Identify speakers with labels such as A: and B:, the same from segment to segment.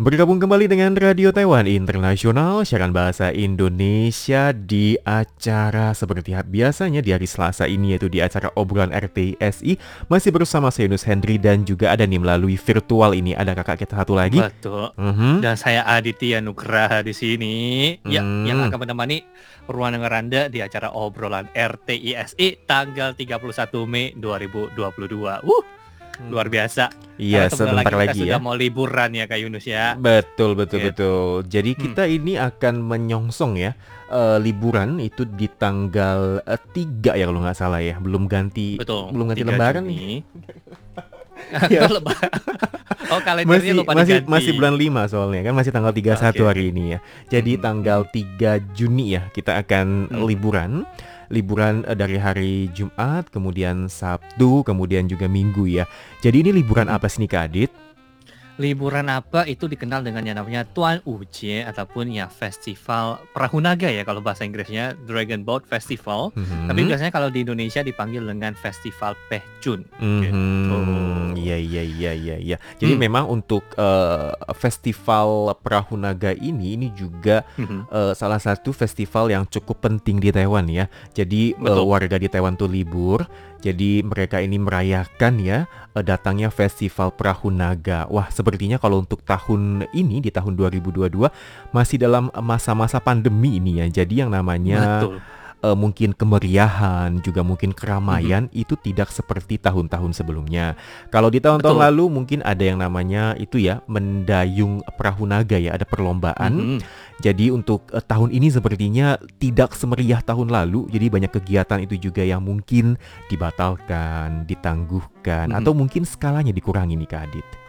A: Bergabung kembali dengan Radio Taiwan Internasional, siaran bahasa Indonesia di acara seperti biasanya di hari Selasa ini yaitu di acara obrolan RTSI masih bersama saya Yunus Hendri dan juga ada nih melalui virtual ini ada kakak kita satu lagi.
B: Betul. Mm-hmm. Dan saya Aditya Nugraha di sini ya mm. yang akan menemani ruang dengar Anda di acara obrolan RTISI tanggal 31 Mei 2022. Uh hmm. Luar biasa.
A: Iya, sebentar lagi,
B: lagi ya. mau liburan ya Kak Yunus ya.
A: Betul, betul, gitu. betul. Jadi hmm. kita hmm. ini akan menyongsong ya uh, liburan itu di tanggal uh, eh, 3 ya kalau nggak salah ya. Belum ganti
B: betul,
A: belum ganti lebaran nih.
B: ya. oh kalendernya
A: masih, lupa masih, diganti. Masih bulan 5 soalnya kan masih tanggal 31 okay. hari ini ya. Jadi hmm. tanggal 3 Juni ya kita akan hmm. liburan liburan eh, dari hari Jumat, kemudian Sabtu, kemudian juga Minggu ya. Jadi ini liburan apa sih nih Kak Adit?
B: Liburan apa itu dikenal dengan yang namanya Tuan Ujie ataupun ya festival perahu naga ya kalau bahasa Inggrisnya Dragon Boat Festival. Mm-hmm. Tapi biasanya kalau di Indonesia dipanggil dengan Festival Pehjun.
A: Mm-hmm. Iya iya iya iya iya. Jadi mm. memang untuk uh, festival perahu naga ini ini juga mm-hmm. uh, salah satu festival yang cukup penting di Taiwan ya. Jadi uh, warga di Taiwan tuh libur jadi mereka ini merayakan ya eh, datangnya festival Perahu Naga. Wah, sepertinya kalau untuk tahun ini di tahun 2022 masih dalam masa-masa pandemi ini ya. Jadi yang namanya Betul uh, mungkin kemeriahan juga mungkin keramaian mm -hmm. itu tidak seperti tahun-tahun sebelumnya. Kalau di tahun-tahun lalu mungkin ada yang namanya itu ya mendayung perahu naga ya ada perlombaan. Mm -hmm. Jadi untuk uh, tahun ini sepertinya tidak semeriah tahun lalu. Jadi banyak kegiatan itu juga yang mungkin dibatalkan, ditangguhkan mm -hmm. atau mungkin skalanya dikurangi nih Kak Adit.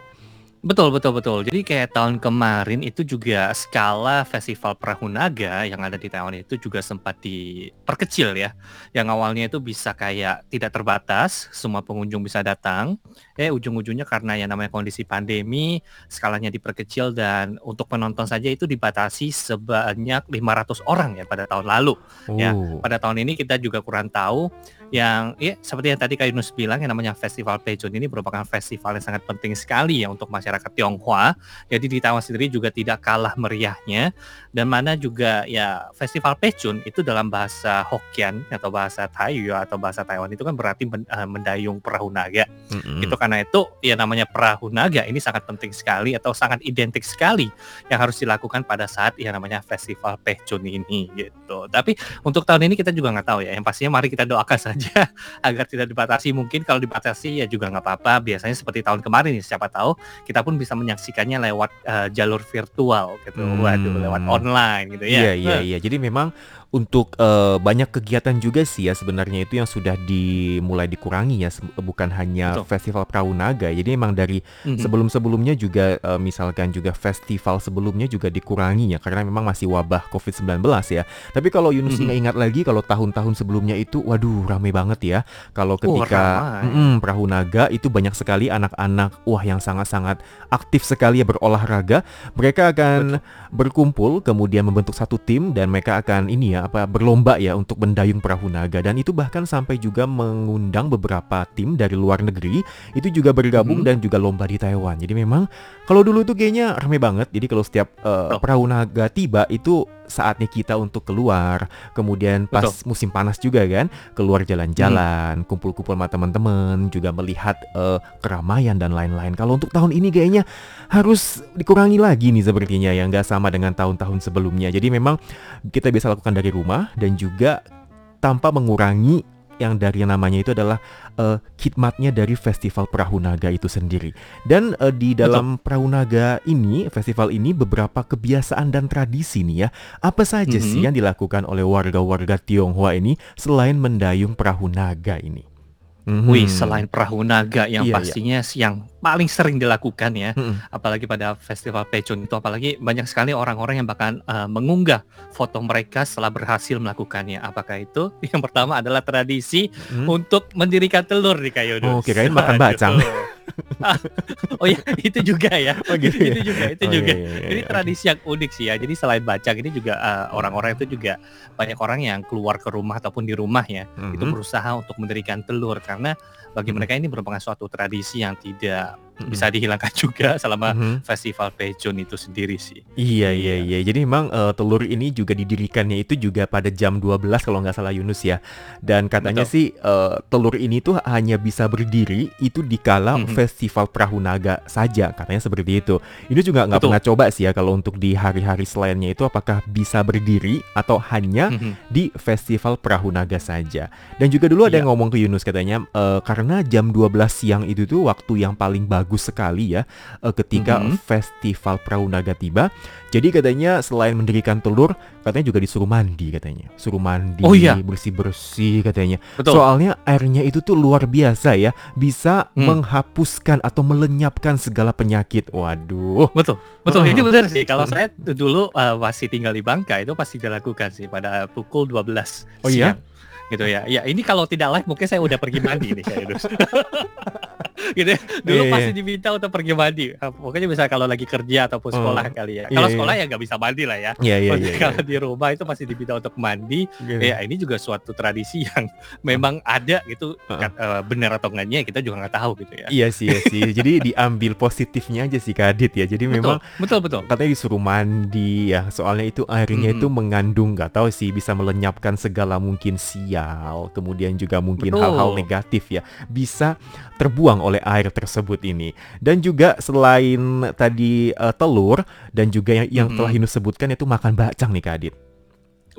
B: Betul betul betul. Jadi kayak tahun kemarin itu juga skala festival perahu naga yang ada di Taiwan itu juga sempat diperkecil ya. Yang awalnya itu bisa kayak tidak terbatas, semua pengunjung bisa datang. Eh ujung-ujungnya karena yang namanya kondisi pandemi, skalanya diperkecil dan untuk penonton saja itu dibatasi sebanyak 500 orang ya pada tahun lalu. Ya, oh. Ya, pada tahun ini kita juga kurang tahu yang ya seperti yang tadi Kak Yunus bilang yang namanya Festival Pejun ini merupakan festival yang sangat penting sekali ya untuk masyarakat Tionghoa. Jadi di Taiwan sendiri juga tidak kalah meriahnya dan mana juga ya Festival Pejun itu dalam bahasa Hokkien atau bahasa Taiyu atau bahasa Taiwan itu kan berarti eh, mendayung perahu naga. Mm-hmm. Itu karena itu ya namanya perahu naga ini sangat penting sekali atau sangat identik sekali yang harus dilakukan pada saat ya namanya Festival Pejun ini gitu. Tapi untuk tahun ini kita juga nggak tahu ya. Yang pastinya mari kita doakan saja saja agar tidak dibatasi. Mungkin kalau dibatasi ya juga nggak apa-apa. Biasanya seperti tahun kemarin nih, siapa tahu kita pun bisa menyaksikannya lewat uh, jalur virtual gitu. Hmm. Waduh, lewat online gitu ya.
A: Iya, iya, iya. Jadi memang untuk uh, banyak kegiatan juga sih ya sebenarnya itu yang sudah dimulai dikurangi ya bukan hanya Betul. festival perahu naga jadi memang dari mm-hmm. sebelum-sebelumnya juga uh, misalkan juga festival sebelumnya juga dikurangi ya karena memang masih wabah Covid-19 ya tapi kalau Yunus mm-hmm. ingat lagi kalau tahun-tahun sebelumnya itu waduh rame banget ya kalau ketika oh, mm, perahu naga itu banyak sekali anak-anak wah yang sangat-sangat aktif sekali ya berolahraga mereka akan Betul. berkumpul kemudian membentuk satu tim dan mereka akan ini ya apa berlomba ya untuk mendayung perahu naga dan itu bahkan sampai juga mengundang beberapa tim dari luar negeri itu juga bergabung hmm. dan juga lomba di Taiwan. Jadi memang kalau dulu itu kayaknya rame banget. Jadi kalau setiap uh, perahu naga tiba itu saatnya kita untuk keluar. Kemudian pas Betul. musim panas juga kan, keluar jalan-jalan, hmm. kumpul-kumpul sama teman-teman, juga melihat uh, keramaian dan lain-lain. Kalau untuk tahun ini kayaknya harus dikurangi lagi nih sepertinya yang nggak sama dengan tahun-tahun sebelumnya. Jadi memang kita bisa lakukan dari rumah dan juga tanpa mengurangi yang dari namanya itu adalah uh, khidmatnya dari Festival Perahu Naga itu sendiri. Dan uh, di dalam Betul. Perahu Naga ini, festival ini beberapa kebiasaan dan tradisi nih ya. Apa saja mm -hmm. sih yang dilakukan oleh warga-warga Tionghoa ini selain mendayung perahu naga ini?
B: Mm-hmm. Wih, selain perahu naga yang iya, iya. pastinya iya. yang paling sering dilakukan ya, mm-hmm. apalagi pada festival Pecun itu, apalagi banyak sekali orang-orang yang bahkan uh, mengunggah foto mereka setelah berhasil melakukannya. Apakah itu? Yang pertama adalah tradisi mm-hmm. untuk mendirikan telur di kayu.
A: Oh, kirain makan bacang.
B: oh ya itu juga ya oh, gitu ya? itu juga itu oh, juga iya, iya, iya. ini tradisi yang unik sih ya jadi selain baca ini juga uh, orang-orang itu juga banyak orang yang keluar ke rumah ataupun di rumah ya mm -hmm. itu berusaha untuk mendirikan telur karena bagi mereka ini merupakan suatu tradisi yang tidak 감사합니다. Bisa dihilangkan juga selama mm-hmm. festival Pejun itu sendiri sih.
A: Iya iya iya. Jadi memang uh, telur ini juga didirikannya itu juga pada jam 12 kalau nggak salah Yunus ya. Dan katanya Betul. sih uh, telur ini tuh hanya bisa berdiri itu di kala mm-hmm. festival Perahu Naga saja katanya seperti itu. Ini juga nggak pernah coba sih ya kalau untuk di hari-hari selainnya itu apakah bisa berdiri atau hanya mm-hmm. di festival Perahu Naga saja. Dan juga dulu ada yeah. yang ngomong ke Yunus katanya uh, karena jam 12 siang itu tuh waktu yang paling bagus bagus sekali ya uh, ketika mm -hmm. festival Perahu Naga tiba. Jadi katanya selain mendirikan telur, katanya juga disuruh mandi katanya. Suruh mandi, oh, iya. bersih-bersih katanya. Betul. Soalnya airnya itu tuh luar biasa ya, bisa hmm. menghapuskan atau melenyapkan segala penyakit. Waduh.
B: Betul. Betul, ini benar sih. Kalau saya dulu uh, masih tinggal di Bangka itu pasti dilakukan sih pada pukul 12
A: Oh iya?
B: gitu ya. Ya ini kalau tidak live mungkin saya udah pergi mandi nih saya gitu ya. Dulu yeah, pasti iya. diminta untuk pergi mandi. Pokoknya bisa kalau lagi kerja ataupun oh. sekolah oh. kali ya. Kalau yeah, sekolah yeah. ya nggak bisa mandi lah ya.
A: Yeah, yeah, yeah,
B: kalau yeah. di rumah itu masih diminta untuk mandi. Yeah. Ya ini juga suatu tradisi yang memang ada gitu. Uh uh, benar atau enggaknya kita juga nggak tahu gitu ya.
A: Iya sih, iya sih. Jadi diambil positifnya aja sih Kadit ya. Jadi betul, memang
B: betul betul.
A: Katanya disuruh mandi ya. Soalnya itu airnya mm -hmm. itu mengandung nggak tahu sih bisa melenyapkan segala mungkin sial, kemudian juga mungkin hal-hal negatif ya. Bisa terbuang oleh air tersebut ini. Dan juga selain tadi uh, telur dan juga yang, yang mm -hmm. telah Yunus sebutkan itu makan bacang nih Kak Adit.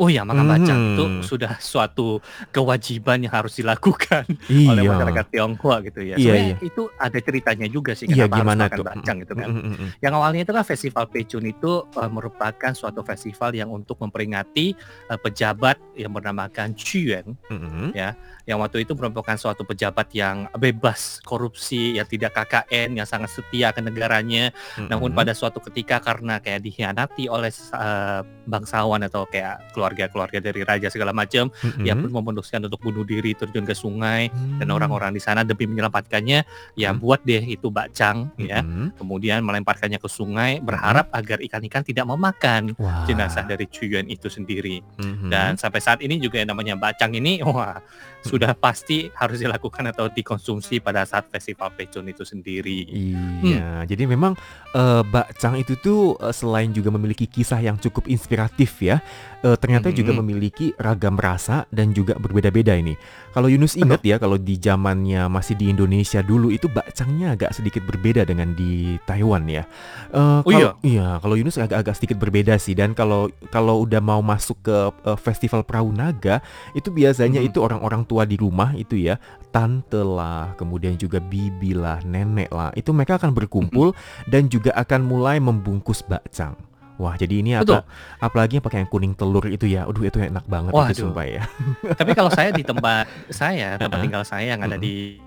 B: Oh ya, makan bacang hmm. itu sudah suatu kewajiban yang harus dilakukan iya. oleh masyarakat Tionghoa gitu ya. Iya, iya. itu ada ceritanya juga sih
A: iya, gimana harus makan
B: tuh? bacang gitu kan. Mm -hmm. Yang awalnya itu kan festival Pecun itu uh, merupakan suatu festival yang untuk memperingati uh, pejabat yang bernamakan Chuyen mm -hmm. ya, yang waktu itu merupakan suatu pejabat yang bebas korupsi, yang tidak KKN, yang sangat setia ke negaranya. Mm -hmm. Namun pada suatu ketika karena kayak dikhianati oleh uh, bangsawan atau kayak keluarga-keluarga dari raja segala macam mm-hmm. ya pun memutuskan untuk bunuh diri terjun ke sungai mm-hmm. dan mm. orang-orang di sana demi menyelamatkannya ya mm-hmm. buat deh itu bacang mm-hmm. ya kemudian melemparkannya ke sungai berharap mm-hmm. agar ikan-ikan tidak memakan wow. jenazah dari Cuyuan itu sendiri mm-hmm. dan sampai saat ini juga yang namanya bacang ini wah sudah pasti harus dilakukan atau dikonsumsi pada saat festival Pecun itu sendiri.
A: Iya, hmm. jadi memang uh, bakcang itu tuh uh, selain juga memiliki kisah yang cukup inspiratif ya, uh, ternyata hmm. juga memiliki ragam rasa dan juga berbeda-beda ini. Kalau Yunus ingat ya, kalau di zamannya masih di Indonesia dulu itu bakcangnya agak sedikit berbeda dengan di Taiwan ya.
B: Uh, oh iya,
A: iya. Kalau Yunus agak-agak sedikit berbeda sih. Dan kalau kalau udah mau masuk ke uh, festival Perahu Naga, itu biasanya hmm. itu orang-orang tua di rumah itu ya, tante lah, kemudian juga bibi lah, nenek lah. Itu mereka akan berkumpul hmm. dan juga akan mulai membungkus bakcang. Wah, jadi ini apa? Apalagi yang pakai yang kuning telur itu ya. Aduh, itu enak banget Wah, itu sumpah ya.
B: Tapi kalau saya di tempat saya, tempat tinggal saya yang ada di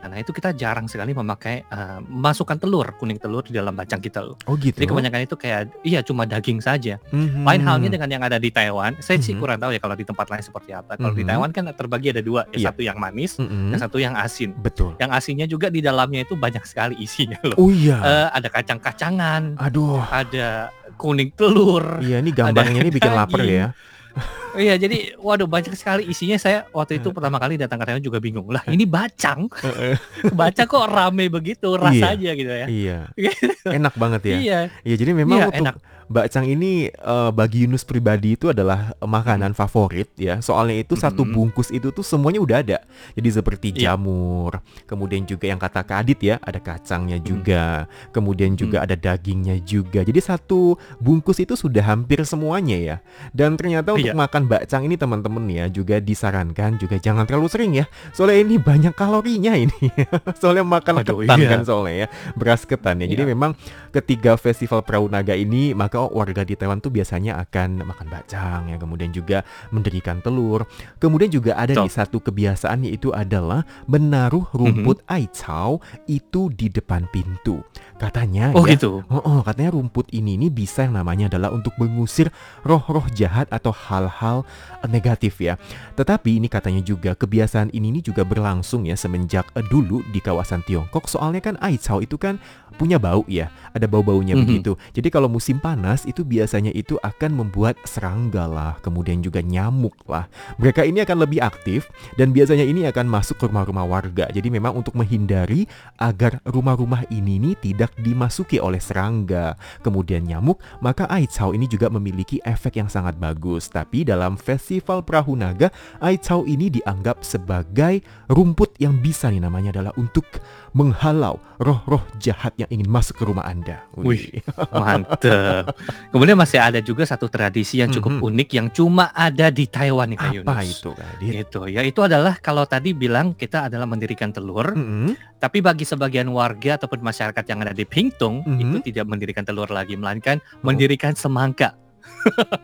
B: Nah itu kita jarang sekali memakai uh, masukkan telur kuning telur di dalam bacang kita loh.
A: Oh gitu.
B: Jadi kebanyakan itu kayak iya cuma daging saja. Mm-hmm. Lain halnya dengan yang ada di Taiwan. Saya mm-hmm. sih kurang tahu ya kalau di tempat lain seperti apa. Kalau mm-hmm. di Taiwan kan terbagi ada dua, ya, yeah. satu yang manis, mm-hmm. yang satu yang asin.
A: Betul.
B: Yang asinnya juga di dalamnya itu banyak sekali isinya loh.
A: Oh iya.
B: Uh, ada kacang-kacangan.
A: Aduh.
B: Ada kuning telur.
A: Iya ini gambarnya ini bikin lapar ya.
B: iya jadi waduh banyak sekali isinya. Saya waktu itu pertama kali datang ke Taiwan juga bingung. Lah ini bacang? Baca kok rame begitu rasanya
A: iya,
B: gitu ya.
A: Iya. Enak banget ya. Iya. Iya jadi memang iya, untuk enak. bakcang ini uh, bagi Yunus pribadi itu adalah makanan favorit ya. Soalnya itu satu bungkus itu tuh semuanya udah ada. Jadi seperti iya. jamur, kemudian juga yang kata Kadit ya, ada kacangnya juga, kemudian juga ada dagingnya juga. Jadi satu bungkus itu sudah hampir semuanya ya. Dan ternyata untuk iya. makan bakcang ini teman-teman ya juga disarankan juga jangan terlalu sering ya. Soalnya ini banyak kalorinya ini. soalnya makan Aduh, ketan iya. kan soalnya ya, beras ketan ya. Jadi iya. memang ketiga festival Perahu Naga ini maka warga di Taiwan tuh biasanya akan makan bacang ya, kemudian juga mendirikan telur. Kemudian juga ada nih satu kebiasaan yaitu adalah menaruh rumput mm -hmm. aicao itu di depan pintu. Katanya
B: oh, ya, gitu.
A: Oh, oh, katanya rumput ini ini bisa yang namanya adalah untuk mengusir roh-roh jahat atau hal-hal negatif ya. Tetapi ini katanya juga kebiasaan ini, ini juga berlangsung ya semenjak uh, dulu di kawasan Tiongkok. Soalnya kan aicao itu kan punya bau ya, ada bau-baunya mm -hmm. begitu. Jadi kalau musim panas panas itu biasanya itu akan membuat serangga lah, kemudian juga nyamuk lah. Mereka ini akan lebih aktif dan biasanya ini akan masuk ke rumah-rumah warga. Jadi memang untuk menghindari agar rumah-rumah ini nih tidak dimasuki oleh serangga, kemudian nyamuk, maka Aicau ini juga memiliki efek yang sangat bagus. Tapi dalam festival Perahu Naga, Aicau ini dianggap sebagai rumput yang bisa nih namanya adalah untuk menghalau roh-roh jahat yang ingin masuk ke rumah Anda.
B: Wih, mantep. Kemudian masih ada juga satu tradisi yang cukup mm-hmm. unik yang cuma ada di Taiwan nih Kak
A: Apa itu Kak
B: Itu, ya itu adalah kalau tadi bilang kita adalah mendirikan telur, mm-hmm. tapi bagi sebagian warga ataupun masyarakat yang ada di Pingtung mm-hmm. itu tidak mendirikan telur lagi, melainkan oh. mendirikan semangka.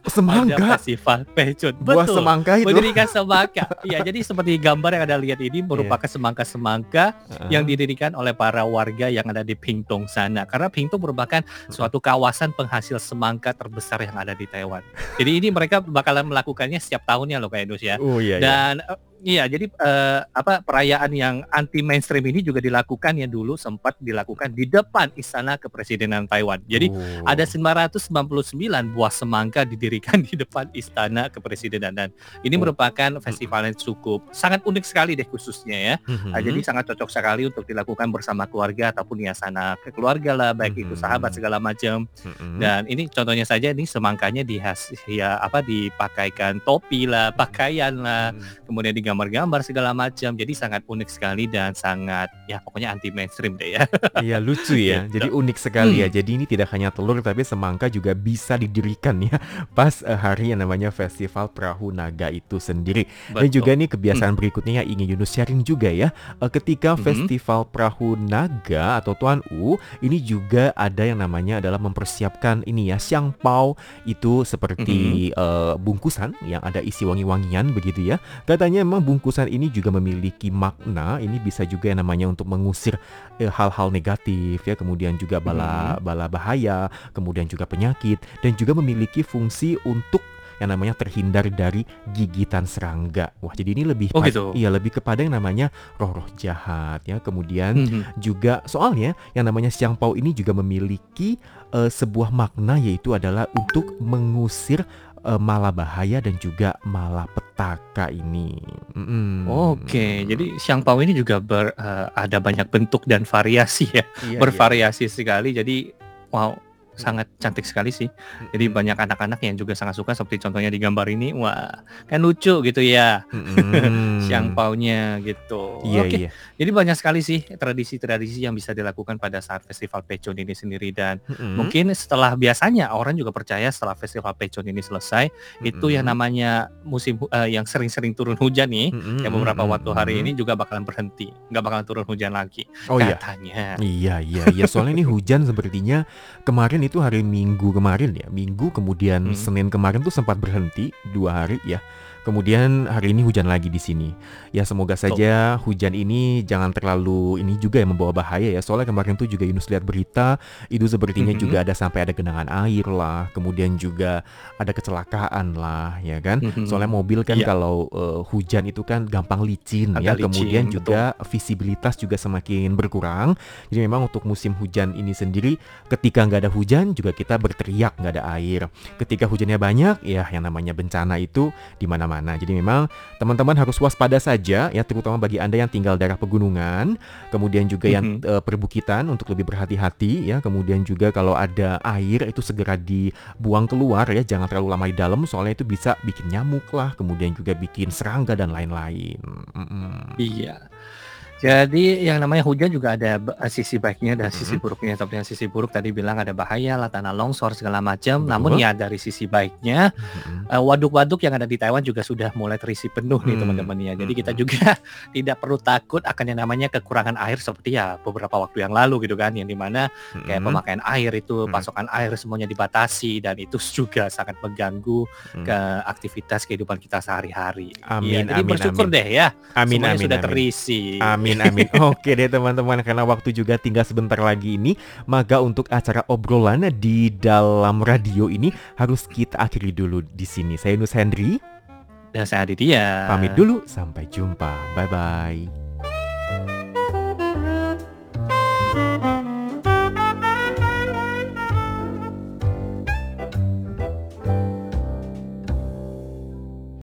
A: semangka
B: festival pecun
A: buah Betul. semangka itu
B: mendirikan semangka ya jadi seperti gambar yang ada lihat ini merupakan yeah. semangka-semangka uh. yang didirikan oleh para warga yang ada di Pingtung sana karena Pingtung merupakan suatu kawasan penghasil semangka terbesar yang ada di Taiwan jadi ini mereka bakalan melakukannya setiap tahunnya loh kayak Indonesia
A: oh, iya,
B: iya. dan. Iya, jadi uh, apa perayaan yang anti mainstream ini juga dilakukan ya dulu sempat dilakukan di depan istana kepresidenan Taiwan. Jadi oh. ada 999 buah semangka didirikan di depan istana kepresidenan dan ini oh. merupakan festival yang cukup sangat unik sekali deh khususnya ya. Mm-hmm. Jadi sangat cocok sekali untuk dilakukan bersama keluarga ataupun ya sana ke keluarga lah, baik mm-hmm. itu sahabat segala macam. Mm-hmm. Dan ini contohnya saja ini semangkanya dihas ya apa dipakaikan topi lah, pakaian lah, mm-hmm. kemudian di gambar-gambar segala macam. Jadi sangat unik sekali dan sangat ya pokoknya anti mainstream deh ya.
A: Iya lucu ya. Gitu. Jadi unik sekali ya. hmm. ya. Jadi ini tidak hanya telur tapi semangka juga bisa didirikan ya pas uh, hari yang namanya Festival Perahu Naga itu sendiri. Betul. Dan juga nih kebiasaan hmm. berikutnya yang ingin Yunus sharing juga ya. Uh, ketika hmm. Festival Perahu Naga atau Tuan U ini juga ada yang namanya adalah mempersiapkan ini ya siang pao itu seperti hmm. uh, bungkusan yang ada isi wangi-wangian begitu ya. Katanya memang bungkusan ini juga memiliki makna. Ini bisa juga yang namanya untuk mengusir eh, hal-hal negatif ya, kemudian juga bala hmm. bala bahaya, kemudian juga penyakit dan juga memiliki fungsi untuk yang namanya terhindar dari gigitan serangga. Wah, jadi ini lebih
B: oh, gitu.
A: iya lebih kepada yang namanya roh-roh jahat ya. Kemudian -hmm. juga soalnya yang namanya siang pau ini juga memiliki uh, sebuah makna yaitu adalah untuk mengusir uh, malah bahaya dan juga malah petaka ini.
B: Mm. Oke, jadi siang pau ini juga ber, uh, ada banyak bentuk dan variasi ya, iya, bervariasi iya. sekali. Jadi wow, sangat cantik sekali sih. Jadi banyak anak-anak yang juga sangat suka seperti contohnya di gambar ini. Wah, kan lucu gitu ya. Hmm. Siang paunya gitu.
A: Iya, Oke. Iya.
B: Jadi banyak sekali sih tradisi-tradisi yang bisa dilakukan pada saat festival Pecon ini sendiri dan hmm. mungkin setelah biasanya orang juga percaya setelah festival Pecon ini selesai hmm. itu yang namanya musim uh, yang sering-sering turun hujan nih hmm. yang beberapa waktu hari ini juga bakalan berhenti, nggak bakalan turun hujan lagi.
A: Oh katanya. iya. Iya, iya, iya. Soalnya ini hujan sepertinya kemarin itu hari Minggu kemarin ya Minggu kemudian hmm. Senin kemarin tuh sempat berhenti dua hari ya Kemudian hari ini hujan lagi di sini. Ya semoga saja oh. hujan ini jangan terlalu ini juga yang membawa bahaya ya. Soalnya kemarin tuh juga Yunus lihat berita itu sepertinya mm -hmm. juga ada sampai ada genangan air lah, kemudian juga ada kecelakaan lah, ya kan? Mm -hmm. Soalnya mobil kan yeah. kalau uh, hujan itu kan gampang licin Agak ya. Licin, kemudian juga betul. visibilitas juga semakin berkurang. Jadi memang untuk musim hujan ini sendiri, ketika nggak ada hujan juga kita berteriak nggak ada air. Ketika hujannya banyak, ya yang namanya bencana itu di mana-mana mana. Jadi memang teman-teman harus waspada saja ya terutama bagi Anda yang tinggal daerah pegunungan, kemudian juga yang uh, perbukitan untuk lebih berhati-hati ya. Kemudian juga kalau ada air itu segera dibuang keluar ya, jangan terlalu lama di dalam soalnya itu bisa bikin nyamuk lah, kemudian juga bikin serangga dan lain-lain. Mm
B: -mm. Iya. Jadi yang namanya hujan juga ada eh, sisi baiknya dan sisi buruknya. Tapi yang sisi buruk tadi bilang ada bahaya lah tanah longsor segala macam. Namun ya dari sisi baiknya uh, waduk-waduk yang ada di Taiwan juga sudah mulai terisi penuh nih teman-teman ya. Jadi kita juga tidak perlu takut akan yang namanya kekurangan air seperti ya beberapa waktu yang lalu gitu kan yang di mana kayak pemakaian air itu pasokan air semuanya dibatasi dan itu juga sangat mengganggu ke aktivitas kehidupan kita sehari-hari.
A: Amin.
B: Ya, jadi
A: amin,
B: bersyukur
A: amin.
B: deh ya.
A: Amin.
B: Semuanya
A: amin,
B: sudah
A: amin.
B: terisi.
A: Amin. Amin amin. Oke deh teman-teman karena waktu juga tinggal sebentar lagi ini, maka untuk acara obrolan di dalam radio ini harus kita akhiri dulu di sini. Saya Nus Henry
B: dan saya Aditya.
A: Pamit dulu, sampai jumpa. Bye bye.